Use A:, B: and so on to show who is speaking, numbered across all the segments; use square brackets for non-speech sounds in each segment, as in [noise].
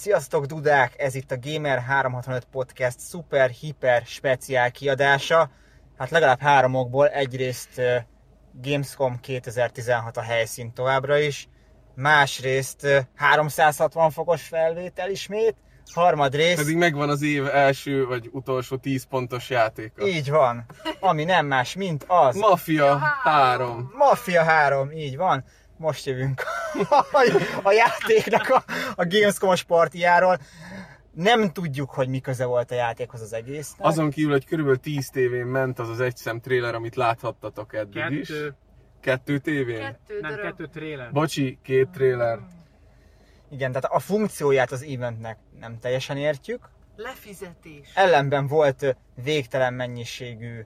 A: Sziasztok dudák, ez itt a Gamer365 Podcast szuper, hiper, speciál kiadása. Hát legalább három okból, egyrészt Gamescom 2016 a helyszín továbbra is, másrészt uh, 360 fokos felvétel ismét, harmadrészt...
B: Pedig megvan az év első vagy utolsó 10 pontos játéka.
A: Így van, ami nem más, mint az...
B: Mafia 3.
A: Mafia 3, így van. Most jövünk a, [laughs] a játéknak a, a Gamescom-os partiáról. Nem tudjuk, hogy mi köze volt a játékhoz az egész.
B: Azon kívül, hogy körülbelül 10 tévén ment az az egyszem trailer, amit láthattatok eddig is.
C: Kettő,
B: Kettő tévén?
D: Kettő
C: nem
D: darab.
C: kettő trailer.
B: Bocsi, két trailer.
A: Igen, tehát a funkcióját az eventnek nem teljesen értjük.
D: Lefizetés.
A: Ellenben volt végtelen mennyiségű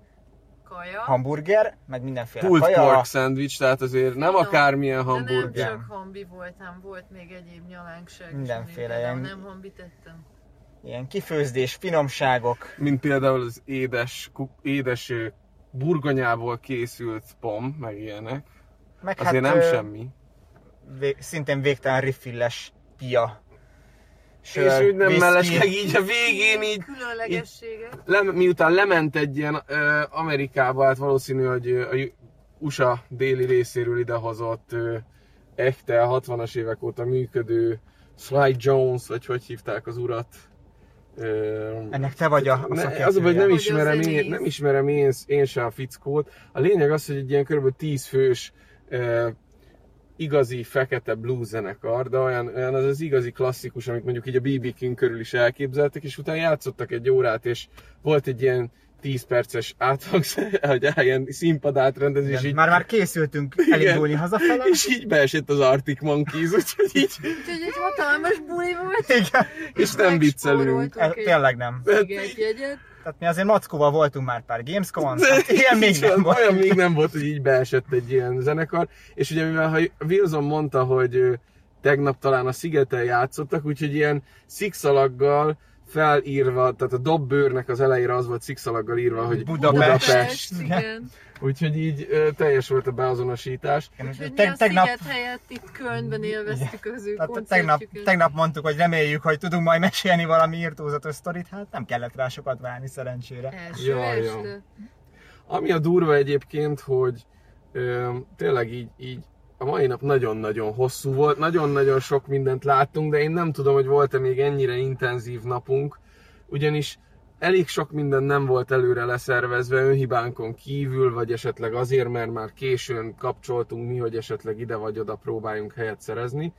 D: Kaja.
A: hamburger, meg mindenféle
B: Pulled
A: kaja.
B: pork sandwich, tehát azért nem
D: Finom,
B: akármilyen
D: De nem
B: hamburger.
D: csak hambi voltam, volt még egyéb nyalánkság.
A: Mindenféle ilyen-
D: Nem hambit ettem.
A: Ilyen kifőzdés, finomságok.
B: Mint például az édes, édes burgonyából készült pom, meg ilyenek.
A: Meg
B: Azért nem
A: hát, ö,
B: semmi.
A: Vég, szintén végtelen riffilles pia.
B: És úgy nem
A: whisky.
B: mellesleg így a végén így
D: Különlegességek.
B: lem, miután lement egy ilyen ö, Amerikába, hát valószínű, hogy ö, a USA déli részéről idehozott ö, echte 60-as évek óta működő Sly Jones, vagy hogy hívták az urat. Ö,
A: Ennek te vagy a, a
B: ne, az hogy nem
D: Vagy
B: ismerem, én,
D: zenész.
B: nem ismerem én, én se a fickót. A lényeg az, hogy egy ilyen kb. 10 fős ö, igazi fekete blues zenekar, de olyan, olyan az az igazi klasszikus, amit mondjuk így a BB King körül is elképzeltek, és utána játszottak egy órát, és volt egy ilyen 10 perces áthangsz, [laughs] hogy ilyen színpad átrendezés,
A: Igen,
B: így,
A: Már már készültünk
B: Igen.
A: elindulni hazafele.
B: és így beesett az Arctic Monkeys, úgyhogy így,
D: Úgyhogy egy hatalmas buli volt.
A: Igen,
B: és nem viccelünk.
D: Megspóroltunk
A: ez,
D: egy
A: tényleg nem.
D: szigetjegyet.
A: Tehát mi azért Mackóval voltunk már pár Gamescom-on, hát ilyen még nem volt.
B: Olyan még nem volt, hogy így beesett egy ilyen zenekar. És ugye mivel ha Wilson mondta, hogy tegnap talán a szigeten játszottak, úgyhogy ilyen szikszalaggal felírva, tehát a dobbőrnek az elejére az volt szikszalaggal írva, hogy
A: Budapest.
B: Budapest.
D: igen.
B: Úgyhogy így ö, teljes volt a beazonosítás.
D: Úgyhogy mi a
A: tegnap,
D: sziget helyett itt Kölnben élveztük az ő
A: tehát tegnap, tegnap mondtuk, hogy reméljük, hogy tudunk majd mesélni valami írtózatos sztorit, hát nem kellett rá sokat várni szerencsére.
D: Első
B: jaj.
D: este.
B: Ami a durva egyébként, hogy ö, tényleg így, így a mai nap nagyon-nagyon hosszú volt, nagyon-nagyon sok mindent láttunk, de én nem tudom, hogy volt-e még ennyire intenzív napunk, ugyanis elég sok minden nem volt előre leszervezve önhibánkon kívül, vagy esetleg azért, mert már későn kapcsoltunk mi, hogy esetleg ide vagy oda próbáljunk helyet szerezni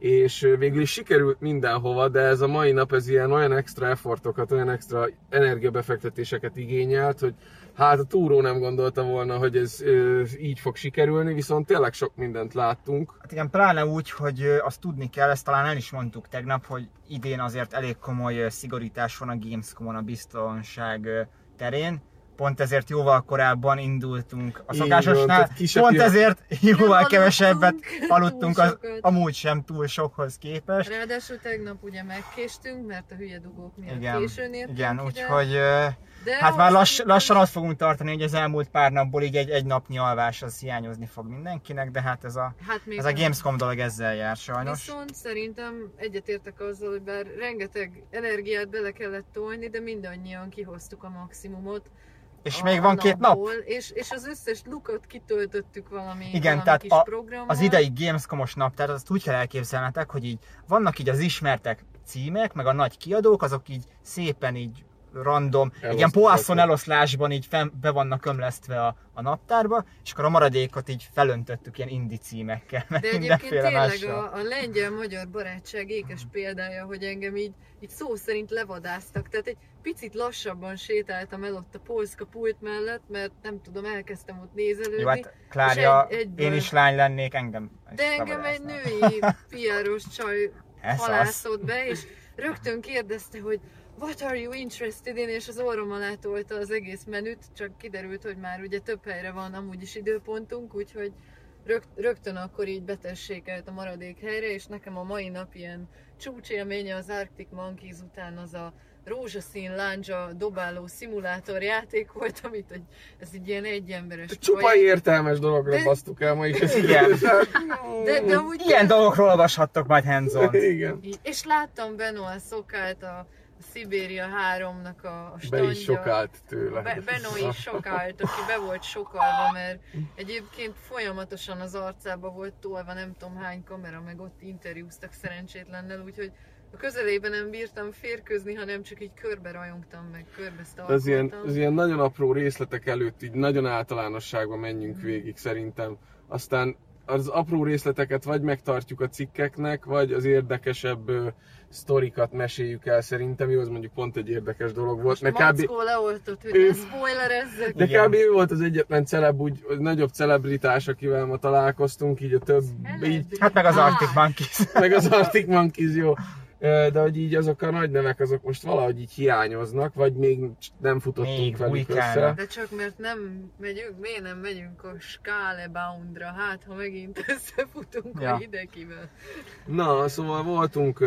B: és végül is sikerült mindenhova, de ez a mai nap ez ilyen olyan extra effortokat, olyan extra energiabefektetéseket igényelt, hogy hát a túró nem gondolta volna, hogy ez ö, így fog sikerülni, viszont tényleg sok mindent láttunk.
A: Hát igen, pláne úgy, hogy azt tudni kell, ezt talán el is mondtuk tegnap, hogy idén azért elég komoly szigorítás van a Gamescom-on a biztonság terén. Pont ezért jóval korábban indultunk a
B: van,
A: szokásosnál,
B: kisebb
A: pont ezért jóval
D: aludtunk
A: kevesebbet aludtunk az,
D: sokat.
A: amúgy sem túl sokhoz képest.
D: Ráadásul tegnap ugye megkéstünk, mert a hülye dugók miatt
A: Igen,
D: későn értünk
A: igen úgyhogy
D: De
A: hát már lass, lassan azt fogunk tartani, hogy az elmúlt pár napból így egy, egy napnyi alvás az hiányozni fog mindenkinek, de hát ez a,
D: Hát
A: ez a
D: nem.
A: Gamescom dolog ezzel jár sajnos.
D: Viszont szerintem egyetértek azzal, hogy bár rengeteg energiát bele kellett tolni, de mindannyian kihoztuk a maximumot.
A: És
D: a-
A: még van két nap.
D: És, és az összes lukot kitöltöttük valami,
A: Igen,
D: valami
A: tehát
D: kis
A: a-
D: programmal.
A: Az idei Gamescom-os nap, tehát azt úgy kell elképzelnetek, hogy így vannak így az ismertek címek, meg a nagy kiadók, azok így szépen így random, egy ilyen poasszon eloszlásban így fenn, be vannak ömlesztve a, a naptárba, és akkor a maradékot így felöntöttük ilyen indi címekkel,
D: De egyébként tényleg
A: mással.
D: a, a lengyel-magyar barátság ékes példája, hogy engem így, így szó szerint levadáztak. Tehát egy picit lassabban sétáltam el ott a polszka pult mellett, mert nem tudom, elkezdtem ott nézelődni.
A: Jó, hát Klária,
D: egy- egyből-
A: én is lány lennék, engem
D: De engem egy női piáros csaj [laughs] halászott be, és rögtön kérdezte, hogy what are you interested in, és az orrom alá tolta az egész menüt, csak kiderült, hogy már ugye több helyre van amúgy is időpontunk, úgyhogy rög, rögtön akkor így betessékelt a maradék helyre, és nekem a mai nap ilyen csúcsélménye az Arctic Monkeys után az a rózsaszín lándzsa dobáló szimulátor játék volt, amit egy, ez egy ilyen egyemberes
B: Csupa
D: projekt.
B: értelmes dologra
D: De-
B: basztuk el ma is. ezt. [laughs]
A: Igen.
D: De, de amúgy
A: Ilyen dolgokról olvashattok majd hands
B: Igen.
D: És láttam Benoit Szokát, a Szibéria 3-nak a, a
B: Be
D: standja.
B: is sokált tőle.
D: Be, Beno is sokált, aki be volt sokalva, mert egyébként folyamatosan az arcába volt tolva nem tudom hány kamera, meg ott interjúztak szerencsétlennel, úgyhogy a közelében nem bírtam férkőzni, hanem csak így körbe rajongtam, meg körbe
B: Az ilyen, az ilyen nagyon apró részletek előtt így nagyon általánosságban menjünk végig szerintem. Aztán az apró részleteket vagy megtartjuk a cikkeknek, vagy az érdekesebb ö, sztorikat meséljük el szerintem. Jó, az mondjuk pont egy érdekes dolog volt.
D: Most
B: Mert kb,
D: leoltott, hogy
B: Ő-
D: ne spoilerezzek.
B: de
A: Igen.
B: kb. ő volt az egyetlen celeb, úgy, nagyobb celebritás, akivel ma találkoztunk, így a több, így,
A: Hát meg az
D: Á,
A: Arctic Monkeys.
B: meg az Arctic Monkeys, jó. De hogy így azok a nagy nevek, azok most valahogy így hiányoznak, vagy még nem futottunk
A: Még
B: velük
A: bujkálnak.
B: össze.
D: De csak mert nem megyünk, miért nem megyünk a Skáleboundra, hát ha megint [laughs] összefutunk
A: Ja.
D: a hidegivel.
B: Na, szóval voltunk,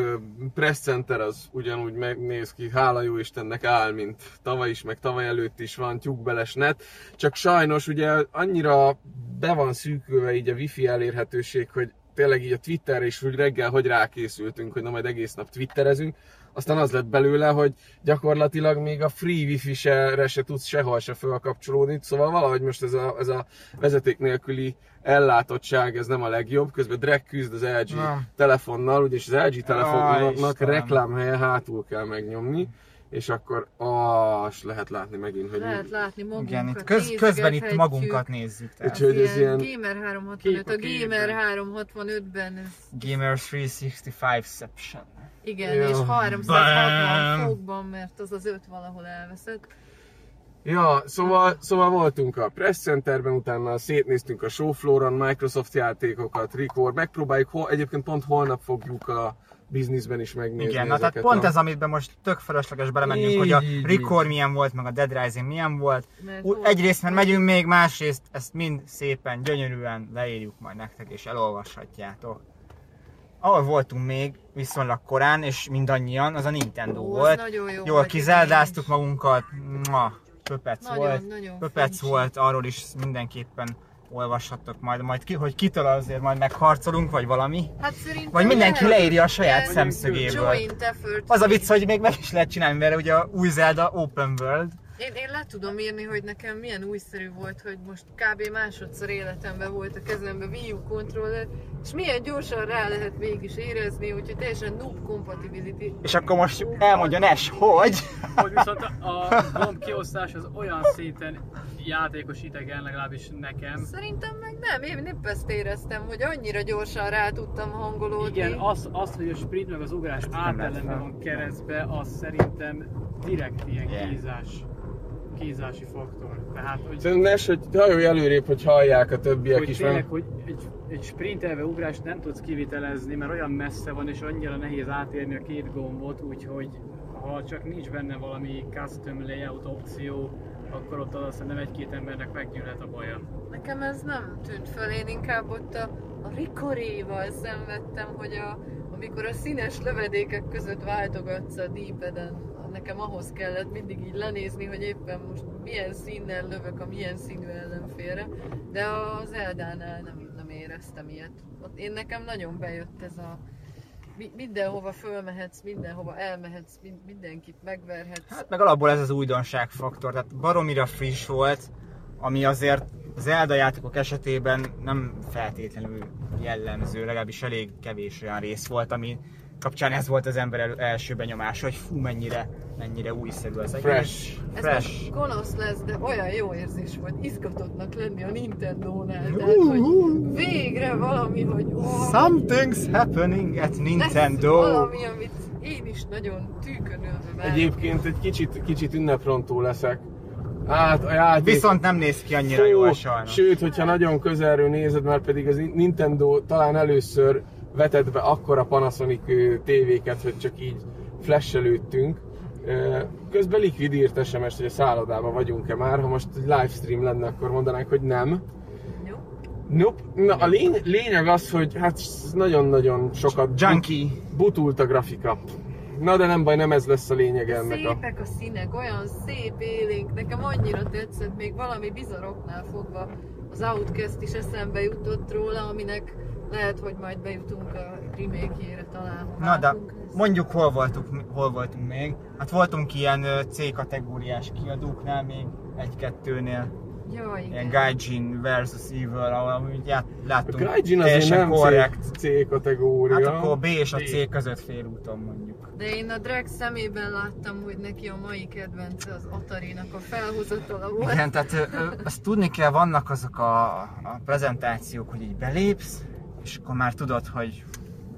B: Press Center az ugyanúgy megnéz ki, hála jó Istennek áll, mint tavaly is, meg tavaly előtt is van tyúkbeles net, csak sajnos ugye annyira be van szűkülve így a wifi elérhetőség, hogy tényleg így a Twitterre is úgy reggel, hogy rákészültünk, hogy na majd egész nap twitterezünk, aztán az lett belőle, hogy gyakorlatilag még a free wifi se, se tudsz sehol se fölkapcsolódni, szóval valahogy most ez a, ez a vezeték nélküli ellátottság, ez nem a legjobb, közben Drag küzd az LG
A: Nem.
B: telefonnal, ugyanis az LG telefonnak reklámhelye hátul kell megnyomni, és akkor azt lehet látni megint, hogy
D: Lehet látni magunkat,
A: Igen, itt köz, közben itt magunkat nézzük. Tehát.
B: Úgyhogy ez ilyen-
D: Gamer 365,
C: Kép a
D: a. Gamer 365-ben ez
A: Gamer 365-ception.
D: igen,
B: Ja.
D: és 360
A: Bam.
D: fokban, mert az az öt valahol elveszett.
B: Ja, szóval, szóval voltunk a Press Centerben, utána szétnéztünk a Showflooron, Microsoft játékokat, Record, megpróbáljuk, hol, egyébként pont holnap fogjuk a bizniszben is megnézni
A: Igen, na tehát pont
B: a...
A: ez, amiben most tök felesleges belemennünk,
B: Így,
A: hogy a Record milyen volt, meg a Dead Rising milyen volt.
D: Mert
A: Egyrészt, mert megyünk még, másrészt ezt mind szépen, gyönyörűen leírjuk majd nektek, és elolvashatjátok. Ahol voltunk még viszonylag korán, és mindannyian, az a Nintendo
D: Ó,
A: volt.
D: nagyon jó
A: Jól kizeldáztuk magunkat, Mua, pöpec
D: Nagyon,
A: volt.
D: nagyon
A: Pöpec
D: fincsi.
A: volt, arról is mindenképpen olvashattok majd, majd ki, hogy kitől azért majd megharcolunk, vagy valami.
D: Hát szerintem
A: Vagy mindenki
D: lehet
A: leírja a saját szemszögéből. Az a vicc, hogy még meg is lehet csinálni, mert ugye a új Zelda Open World.
D: Én, én le tudom írni, hogy nekem milyen újszerű volt, hogy most kb. másodszor életemben volt a kezemben Wii U controller, és milyen gyorsan rá lehet végig is érezni, úgyhogy teljesen noob compatibility.
A: És akkor most elmondja Nes, hogy...
C: Hogy viszont a gomb kiosztás az olyan szinten játékos idegen, legalábbis nekem.
D: Szerintem meg nem, én épp ezt éreztem, hogy annyira gyorsan rá tudtam hangolódni.
C: Igen, az, az, hogy a sprint meg az ugrás átellenben van keresztbe, az szerintem direkt ilyen
A: Yeah.
C: kézás, kézási faktor. Tehát, hogy,
B: Szerintem Nes, hogy hajolj előrébb, hogy hallják a többiek
C: hogy
B: is.
C: tényleg,
B: Mert...
C: hogy egy, egy sprintelve ugrást nem tudsz kivitelezni, mert olyan messze van és annyira nehéz átérni a két gombot, úgyhogy ha csak nincs benne valami custom layout opció, akkor ott azt hiszem egy-két embernek meggyűlhet a baja.
D: Nekem ez nem tűnt föl, én inkább ott a, a rikoréval szenvedtem, hogy a, amikor a színes lövedékek között váltogatsz a dípeden, nekem ahhoz kellett mindig így lenézni, hogy éppen most milyen színnel lövök a milyen színű ellenfélre, de az Eldánál nem, nem éreztem ilyet. Ott én nekem nagyon bejött ez a mi- mindenhova fölmehetsz, mindenhova elmehetsz, mind- mindenkit megverhetsz.
A: Hát meg alapból ez az újdonságfaktor, tehát baromira friss volt, ami azért az Zelda játékok esetében nem feltétlenül jellemző, legalábbis elég kevés olyan rész volt, ami kapcsán ez volt az ember el- első benyomása, hogy fú, mennyire, mennyire újszerű az egész.
B: Fresh.
D: Ez
A: Fresh.
D: most gonosz lesz, de olyan jó érzés volt izgatottnak lenni a Nintendo-nál. Tehát, hogy végre valami, hogy ó,
A: Something's happening at
D: lesz
A: Nintendo.
D: valami, amit én is nagyon tűkönölve várok.
B: Egyébként egy kicsit, kicsit ünneprontó leszek. Hát a játék...
A: Viszont nem néz ki annyira
B: Fú,
A: jól sajnos.
B: Sőt, hogyha nagyon közelről nézed, már pedig az Nintendo talán először vetett be akkora Panasonic ö, tévéket, hogy csak így. Ö, Közben Liquid írt SMS-t, hogy a szállodában vagyunk-e már. Ha most egy livestream lenne, akkor mondanánk, hogy nem. Nope. Na, a lény- lényeg az, hogy hát nagyon-nagyon sokat
A: Junkie.
B: butult a grafika. Na de nem baj, nem ez lesz a lényeg ennek a...
D: Szépek a színek, olyan szép élénk, nekem annyira tetszett, még valami bizaroknál fogva az Outcast is eszembe jutott róla, aminek lehet, hogy majd bejutunk a remake talán.
A: Na de mondjuk hol voltunk, hol voltunk még. Hát voltunk ilyen C-kategóriás kiadóknál még, egy-kettőnél.
D: Ja, igen.
A: Ilyen Gaijin versus Evil, ahol amúgy ját,
B: A
A: láttunk
B: Gaijin azért nem
A: korrekt.
B: C, kategória.
A: Hát akkor a B és a. C között félúton mondjuk.
D: De én a Drag szemében láttam, hogy neki a mai kedvence az Atari-nak a felhozatala volt.
A: Igen, tehát ö, ö, azt tudni kell, vannak azok a, a prezentációk, hogy így belépsz, és akkor már tudod, hogy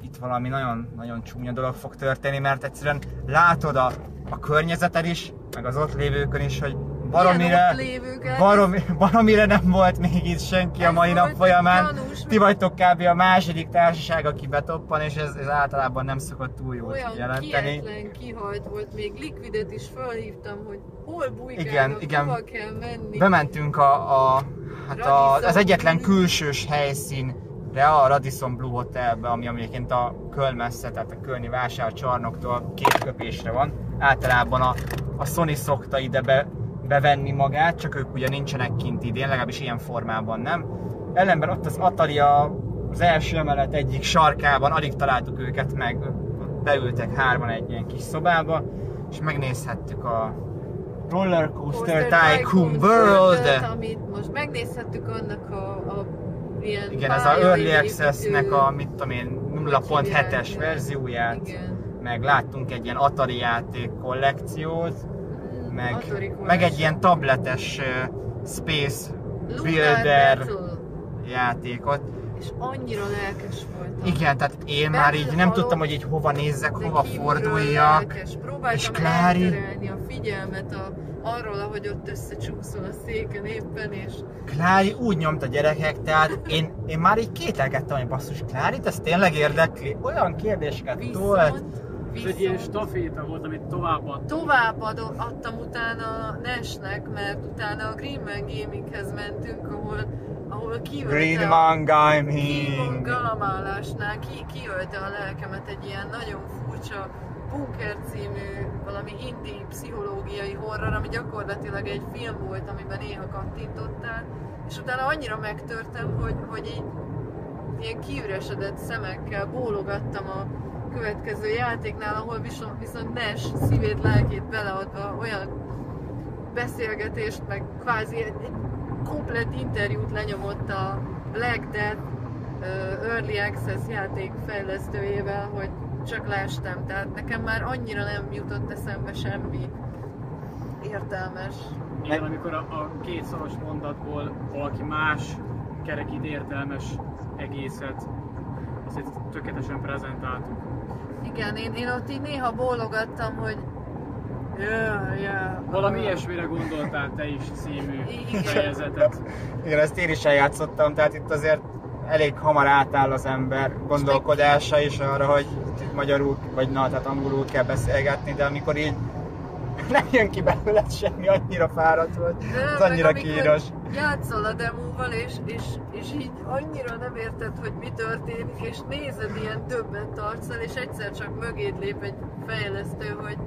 A: itt valami nagyon, nagyon csúnya dolog fog történni, mert egyszerűen látod a, a környezeted is, meg az ott lévőkön is, hogy baromire, baromi, baromire nem volt még itt senki a mai nap folyamán.
D: gyanús,
A: Ti vagytok kb. a második társaság, aki betoppan, és ez, ez általában nem szokott túl jót
D: olyan
A: jelenteni.
D: kietlen, kihalt volt, még Liquidet is felhívtam, hogy hol bujkálnak,
A: Igen, igen.
D: hova kell menni.
A: Bementünk a, a, hát a, az egyetlen külsős helyszínre, a Radisson Blue Hotelbe, ami egyébként a Köln messze, tehát a Kölni vásárcsarnoktól két köpésre van. Általában a, a Sony szokta ide be, bevenni magát, csak ők ugye nincsenek kint idén, legalábbis ilyen formában nem. Ellenben ott az Atari a, az első emelet egyik sarkában, alig találtuk őket meg, beültek hárman egy ilyen kis szobába, és megnézhettük a Roller Coaster Tycoon World,
D: amit most megnézhettük annak a, a ilyen
A: Igen, ez a Early Access-nek a, mit tudom én,
D: hogy hívják,
A: 0.7-es
D: de-
A: verzióját,
D: Igen.
A: meg láttunk egy ilyen Atari játék kollekciót,
D: Mm,
A: meg,
D: Atari
A: meg egy ilyen tabletes uh, Space
D: Lunar
A: Builder
D: Battle.
A: játékot.
D: És annyira lelkes voltam.
A: Igen, tehát én már így nem tudtam, hogy így hova nézzek, hova forduljak.
D: lelkes. Próbáltam
A: és Klári-
D: a figyelmet a, arról, ahogy ott összecsúszol a széken éppen, és
A: Klári úgy nyomta gyerekek, tehát én, én már így kételkedtem, hogy basszus, Klárit, ez tényleg érdekli? Olyan kérdéseket tolt.
D: viszont,
C: Ez egy ilyen
D: viszont
C: staféta volt, amit továbbadtunk.
D: tovább adom, adtam utána Nesnek, mert utána a Greenman Gaminghez mentünk, ahol, ahol kiölte
A: Green
D: a
A: Man
D: Demon
A: Gaming.
D: Galamálásnál ki, kiölte a lelkemet egy ilyen nagyon furcsa Bunker című valami indi pszichológiai horror, ami gyakorlatilag egy film volt, amiben néha kattintottál, és utána annyira megtörtem, hogy, hogy így ilyen kiüresedett szemekkel bólogattam a következő játéknál, ahol viszont, viszont Nash szívét, lelkét beleadva olyan beszélgetést, meg kvázi egy, egy komplet interjút lenyomott a Black Death Early Access játék fejlesztőjével, hogy csak lástam. Tehát nekem már annyira nem jutott eszembe semmi értelmes.
C: Igen, amikor a, a két szoros mondatból valaki más kerekít értelmes egészet, azt itt tökéletesen prezentáltuk.
D: Igen, én, én ott így néha bólogattam, hogy yeah, yeah.
C: Valami ilyesmire gondoltál te is című
D: Igen.
C: fejezetet.
A: Igen, ezt én is eljátszottam, tehát itt azért elég hamar átáll az ember gondolkodása is arra, hogy itt magyarul, vagy na, tehát angolul kell beszélgetni, de amikor így [laughs] nem jön ki belőle semmi, annyira fáradt
D: De
A: az annyira kínos.
D: Játszol a demóval, és, és, és így annyira nem érted, hogy mi történik, és nézed ilyen döbbent arccal, és egyszer csak mögéd lép egy fejlesztő, hogy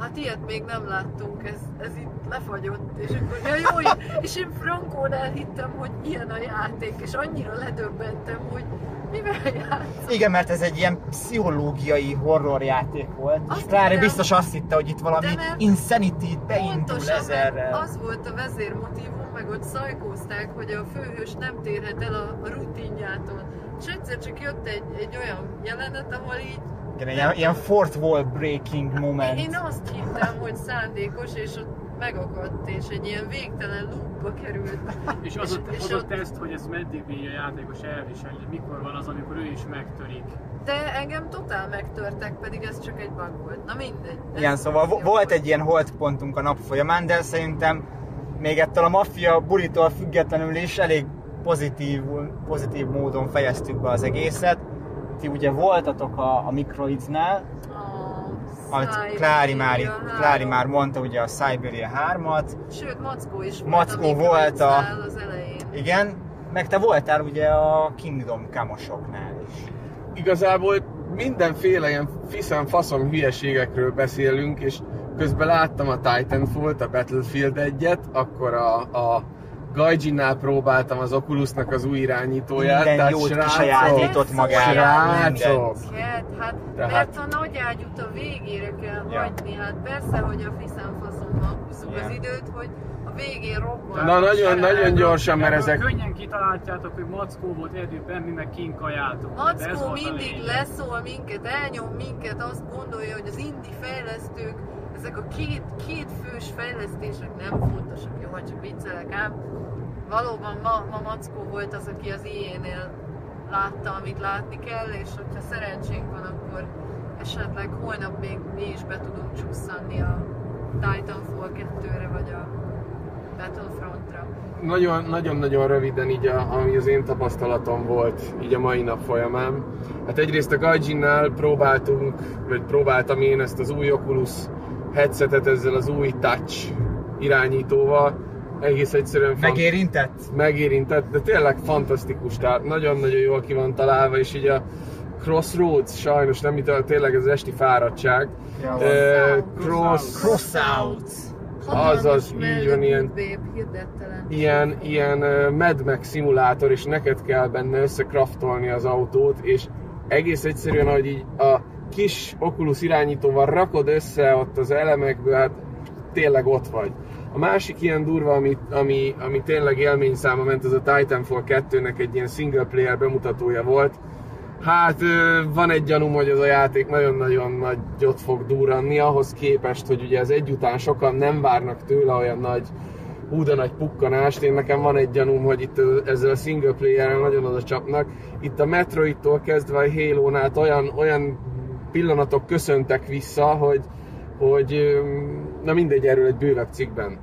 D: hát ilyet még nem láttunk, ez, ez itt lefagyott, és akkor ja jó, és én Frankónál hittem, hogy ilyen a játék, és annyira ledöbbentem, hogy mivel játszom.
A: Igen, mert ez egy ilyen pszichológiai horrorjáték volt, és
D: Azt
A: Klári
D: hittem-
A: biztos azt hitte, hogy itt valami insanity beindul ezerrel.
D: az volt a vezérmotívum, meg ott szajkózták, hogy a főhős nem térhet el a, a rutinjától. És egyszer csak jött egy, egy olyan jelenet, ahol így
A: Igen, ilyen, ilyen fourth wall breaking moment.
D: én azt hittem, hogy szándékos, és ott megakadt, és egy ilyen végtelen loopba került. [laughs]
C: És az ott,
D: és
C: az a
D: ott-
C: teszt, hogy ezt meddig bírja a játékos elviselni, mikor van az, amikor ő is megtörik.
D: De engem totál megtörtek, pedig ez csak egy bug volt. Na mindegy. Ez
A: Igen, szóval vo-
D: jó
A: volt egy ilyen holdpontunk a nap folyamán, de szerintem még ettől a maffia bulitól függetlenül is elég pozitív, pozitív módon fejeztük be az egészet. Ti ugye voltatok a, a Microids-nál,
D: A
A: Klári már. Klári már mondta ugye a Siberia 3-at,
D: Sőt, Mackó is volt
A: Mackó
D: amikor
A: volt a-
D: az elején.
A: igen, meg te voltál ugye a Kingdom Kamosoknál is.
B: Igazából mindenféle ilyen fiszem faszom hülyeségekről beszélünk, és közben láttam a Titanfall-t, a Battlefield egyet, akkor a, a Gaijin-nál próbáltam az Oculusnak az új irányítóját.
A: Minden
B: tehát
A: jót
B: srácok,
A: kisajátított magára.
B: Srácok!
D: Hát,
B: Tehát-
D: mert a nagy ágyút a végére kell
A: Ja.
D: hagyni, hát persze, hogy a fiszemfaszommal húzzuk
A: Igen.
D: az időt, hogy a végén robban.
B: Na, nagyon- nagyon gyorsan, mert ezek-
C: Könnyen kitaláljátok, hogy Mackó volt erdőben, mi meg kinkajáltunk.
D: Mackó mindig
C: lényeg.
D: leszól minket, elnyom minket, azt gondolja, hogy az indi fejlesztők, ezek a két, két fős fejlesztések nem fontosak, jó, ha csak viccelek ám. Valóban ma, ma Mackó volt az, aki az IE-nél látta, amit látni kell, és hogyha szerencsénk van, akkor esetleg holnap még mi is be tudunk csusszanni a Titanfall 2-re, vagy a Battlefrontra.
B: Nagyon- Nagyon-nagyon röviden így, a, ami az én tapasztalatom volt így a mai nap folyamán. Hát egyrészt a Gaijin-nál próbáltunk, vagy próbáltam én ezt az új Oculus headsetet ezzel az új touch irányítóval. Egész egyszerűen fan-
A: Megérintett?
B: megérintett, de tényleg fantasztikus, tehát nagyon-nagyon jól ki van találva, és így a Crossroads sajnos nem itt, tényleg ez esti fáradtság.
A: Ja,
B: Eh,
D: Crossroads.
B: cross,
A: Crossouts.
B: Azaz, így van, ilyen- ilyen, ilyen Mad Max szimulátor, és neked kell benne összekraftolni az autót, és egész egyszerűen, hogy így a kis Oculus irányítóval rakod össze ott az elemekből, hát tényleg ott vagy. A másik ilyen durva, ami, ami, ami tényleg élmény száma ment, az a Titanfall 2-nek egy ilyen single player bemutatója volt. Hát van egy gyanúm, hogy ez a játék nagyon-nagyon nagyot fog durranni, ahhoz képest, hogy ugye ez egyután sokan nem várnak tőle olyan nagy hú de nagy pukkanást. Én nekem van egy gyanúm, hogy itt ezzel a single player nagyon oda csapnak. Itt a Metroidtól kezdve a Halo-nál olyan, olyan pillanatok köszöntek vissza, hogy, hogy na mindegy, erről egy bővebb cikkben.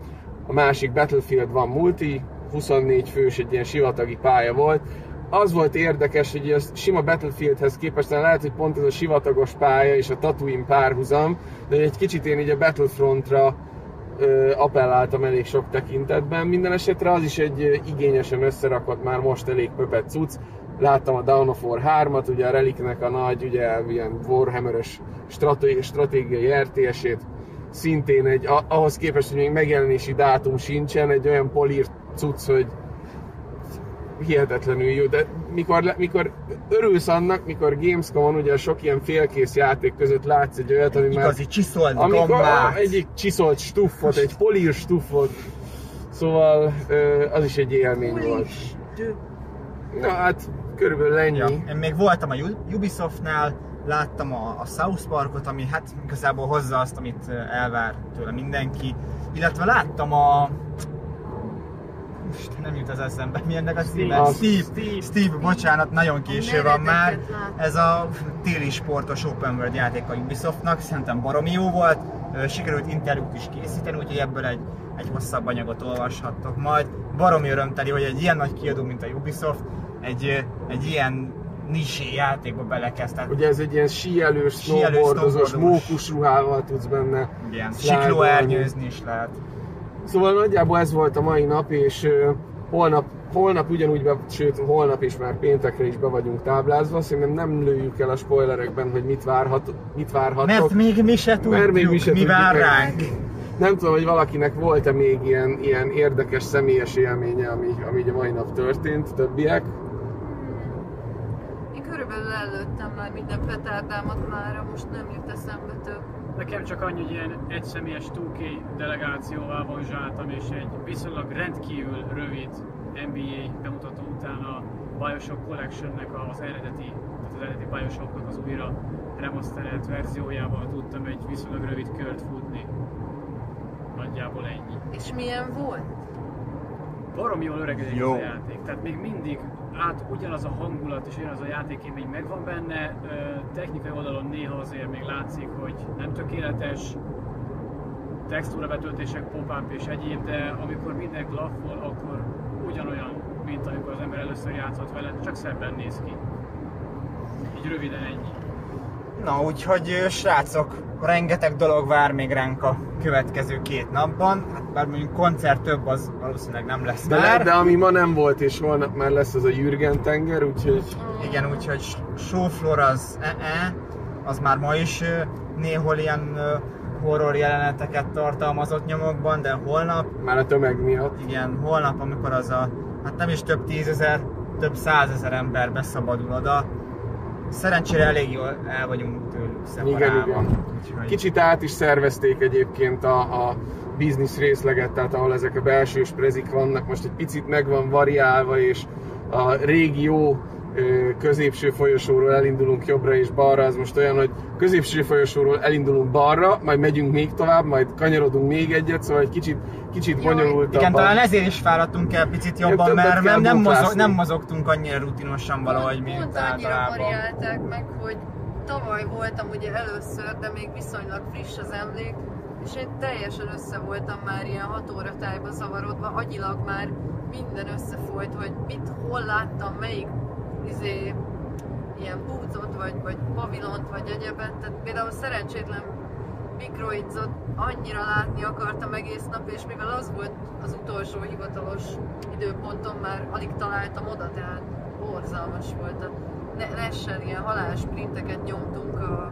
B: A másik Battlefield van multi, 24 fős, egy ilyen sivatagi pálya volt. Az volt érdekes, hogy a sima Battlefieldhez képest lehet, hogy pont ez a sivatagos pálya és a Tatooine párhuzam, de egy kicsit én így a Battlefrontra ö, appelláltam elég sok tekintetben. Minden esetre az is egy igényesen összerakott, már most elég pöpet cucc. Láttam a Dawn of War 3-at, ugye a Reliknek a nagy, ugye ilyen Warhammer-ös stratégiai, stratégiai RTS-ét. Szintén egy, ahhoz képest, hogy még megjelenési dátum sincsen, egy olyan polírt cucc, hogy hihetetlenül jó, de mikor, mikor örülsz annak, mikor Gamescom-on ugye sok ilyen félkész játék között látsz egy olyat, ami már
A: Igazi csiszolt
B: amikor
A: gombát.
B: egyik csiszolt stuffot, egy polír stuffot, szóval az is egy élmény volt. Na hát, körülbelül ennyi.
A: Ja. Én még voltam a Ubisoftnál, láttam a, a South Parkot, ami hát igazából hozza azt, amit elvár tőle mindenki. Illetve láttam a... Most nem jut az eszembe, mi ennek a címe?
B: A
A: Steve,
C: Steve.
A: Steve, bocsánat, nagyon késő van már. Ez a téli sportos open world játék a Ubisoftnak, szerintem baromi jó volt. Sikerült interjút is készíteni, úgyhogy ebből egy, egy hosszabb anyagot olvashattok majd. Baromi örömteli, hogy egy ilyen nagy kiadó, mint a Ubisoft, egy, egy ilyen nisé játékba belekezd. Tehát
B: Ugye ez egy ilyen síelős, snowboardozós, mókus ruhával tudsz benne szlájdolni.
A: siklóernyőzni is lehet.
B: Szóval nagyjából ez volt a mai nap, és holnap, holnap ugyanúgy, be, sőt holnap is már péntekre is be vagyunk táblázva, szerintem nem lőjük el a spoilerekben, hogy mit, várhat, mit várhatok.
A: Mert még mi se tudjuk,
B: Mert még mi se
A: mi
B: tudjuk
A: vár ránk.
B: Nem tudom, hogy valakinek volt-e még ilyen, ilyen érdekes személyes élménye, ami, ami a mai nap történt, többiek.
D: Körülbelül előttem már minden petárdámat mára, most nem jut eszembe több.
C: Nekem csak annyi, hogy ilyen egyszemélyes 2K delegációval vonzsáltam, és egy viszonylag rendkívül rövid NBA bemutató után a Bioshock Collection-nek az eredeti, tehát az eredeti Bioshocknak az újra remastered verziójával tudtam egy viszonylag rövid kört futni. Nagyjából ennyi.
D: És milyen volt?
C: Barom jól öregedik
A: Jó.
C: a játék, tehát még mindig át ugyanaz a hangulat és ugyanaz a játékélmény megvan benne, technikai oldalon néha azért még látszik, hogy nem tökéletes, textúra betöltések, pop-up és egyéb, de amikor minden klaffol, akkor ugyanolyan, mint amikor az ember először játszott vele, csak szebben néz ki. Így röviden ennyi.
A: Na, úgyhogy srácok, rengeteg dolog vár még ránk a következő két napban. Hát bár mondjuk koncert több, az valószínűleg nem lesz
B: De,
A: már.
B: de ami ma nem volt, és holnap már lesz az a Jürgen tenger, úgyhogy
A: Igen, úgyhogy showfloor az e-e. az már ma is néhol ilyen horror jeleneteket tartalmazott nyomokban, de holnap,
B: Már a tömeg miatt.
A: igen, holnap, amikor az a, hát nem is több tízezer, több százezer ember beszabadul oda, szerencsére elég jól el vagyunk tőlük szeparálva.
B: Igen, igen.
A: Úgyhogy-
B: Kicsit át is szervezték egyébként a, a business részleget, tehát ahol ezek a belsős prezik vannak, most egy picit meg van variálva, és a régi jó ö, középső folyosóról elindulunk jobbra és balra, az most olyan, hogy középső folyosóról elindulunk balra, majd megyünk még tovább, majd kanyarodunk még egyet, szóval egy kicsit, kicsit bonyolultabb.
A: Igen, talán ezért is fáradtunk el picit jobban,
B: többet
A: mert nem, nem, mozog, nem mozogtunk annyira rutinosan valahogy, mint
D: Pont annyira variálták meg, hogy tavaly voltam ugye először, de még viszonylag friss az emlék, és én teljesen össze voltam már ilyen 6 óra tájba zavarodva, agyilag már minden összefolyt, hogy mit, hol láttam, melyik izé, ilyen búcot, vagy, vagy pavilont, vagy egyebet. Tehát például szerencsétlen mikroidzot annyira látni akartam egész nap, és mivel az volt az utolsó hivatalos időponton, már alig találtam oda, tehát borzalmas volt. A ne- Nessen ilyen halálsprinteket nyomtunk, a,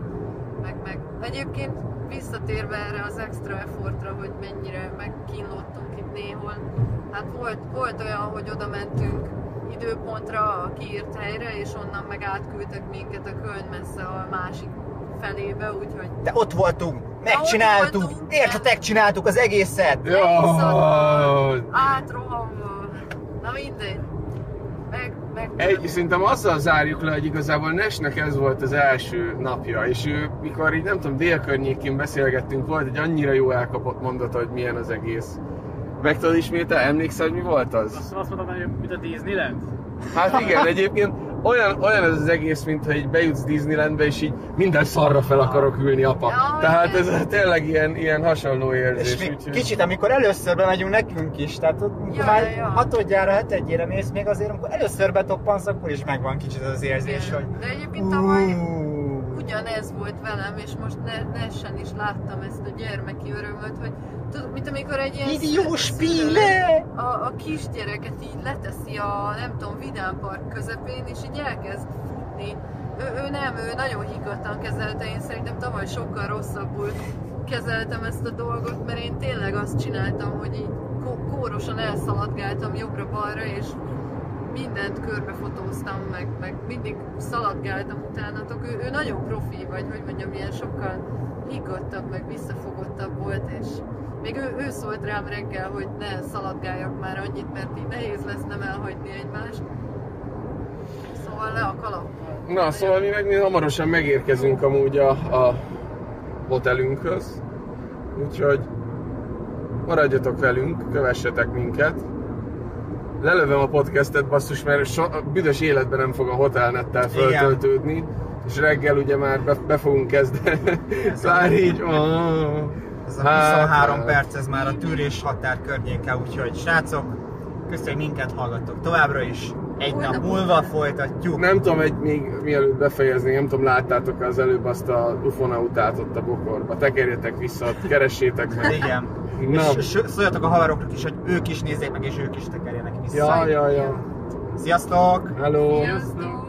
D: meg, meg egyébként visszatérve erre az extra effortra, hogy mennyire megkínlottunk itt néhol, hát volt, volt olyan, hogy oda mentünk időpontra a kiírt helyre, és onnan meg átküldtek minket a köln messze a másik felébe, úgyhogy
A: De ott voltunk,
D: ott
A: megcsináltuk,
D: voltunk,
A: értetek, csináltuk az egészet.
B: Jaj!
D: átrohamva. Na mindegy. Meg, meg...
B: Egy, szerintem azzal zárjuk le, hogy igazából Nesnek ez volt az első napja, és ő, mikor így nem tudom, dél környékén beszélgettünk, volt egy annyira jó elkapott mondata, hogy milyen az egész. Meg tudod ismétel, emlékszel, hogy mi volt az?
C: Azt, azt mondom, hogy mint a Disneyland?
B: Hát igen, egyébként olyan, olyan ez az egész, mintha így bejutsz Disneylandbe, és így minden szarra fel akarok ülni, apa.
D: Ja,
B: Tehát ez tényleg ilyen, ilyen hasonló érzés.
A: És még
B: úgyhogy-
A: kicsit, amikor először bemegyünk nekünk is, tehát ott,
D: Ja,
A: már
D: ja, ja.
A: hatodjára, hetedjére mész, még azért, amikor először betoppansz, akkor is megvan kicsit az érzés,
D: Igen.
A: hogy
D: De egyébként tavaly volt velem, és most ne, Nessen is láttam ezt a gyermeki örömöt, hogy tudod, mint amikor egy ilyen
A: Idiós Spiele!
D: a, a kisgyereket így leteszi a, nem tudom, Vidám Park közepén, és így elkezd futni. Ő, ő nem, ő nagyon higgadtan kezelte, én szerintem tavaly sokkal rosszabbul kezeltem ezt a dolgot, mert én tényleg azt csináltam, hogy így kó- kórosan elszaladgáltam jobbra-balra, és mindent körbefotóztam, meg, meg mindig szaladgáltam utánatok. Ő, ő nagyon profi, vagy hogy mondjam, ilyen sokkal higgadtabb, meg visszafogottabb volt, és még ő, ő szólt rám reggel, hogy ne szaladgáljak már annyit, mert így nehéz lesz nem elhagyni egymást. Szóval le a kalappal.
B: Na, szóval mi meg mi hamarosan megérkezünk amúgy a, a hotelünkhöz, úgyhogy maradjatok velünk, kövessetek minket. Lelövöm a podcastet basszus, mert so, a büdös életben nem fog a hotelnettel
A: Igen.
B: föltöltődni, és reggel ugye már be, be fogunk kezdeni.
A: Ez a-
B: már így, oh.
A: ez a
B: Hát,
A: 23
B: hát.
A: perc, ez már a tűrés határ környéke, úgyhogy srácok, köszönjük, minket hallgattok továbbra is. Egy nap múlva folytatjuk.
B: Nem tudom, egy még mielőtt befejezni, nem tudom, láttátok az előbb azt a ufonautát ott a bokorba. Tekerjetek vissza, keressétek meg.
A: Igen.
B: Na.
A: És szóljatok a haveroknak is, hogy ők is nézzék meg, és ők is tekerjenek vissza.
B: Ja, ja, ja.
A: Sziasztok!
B: Hello!
D: Sziasztok!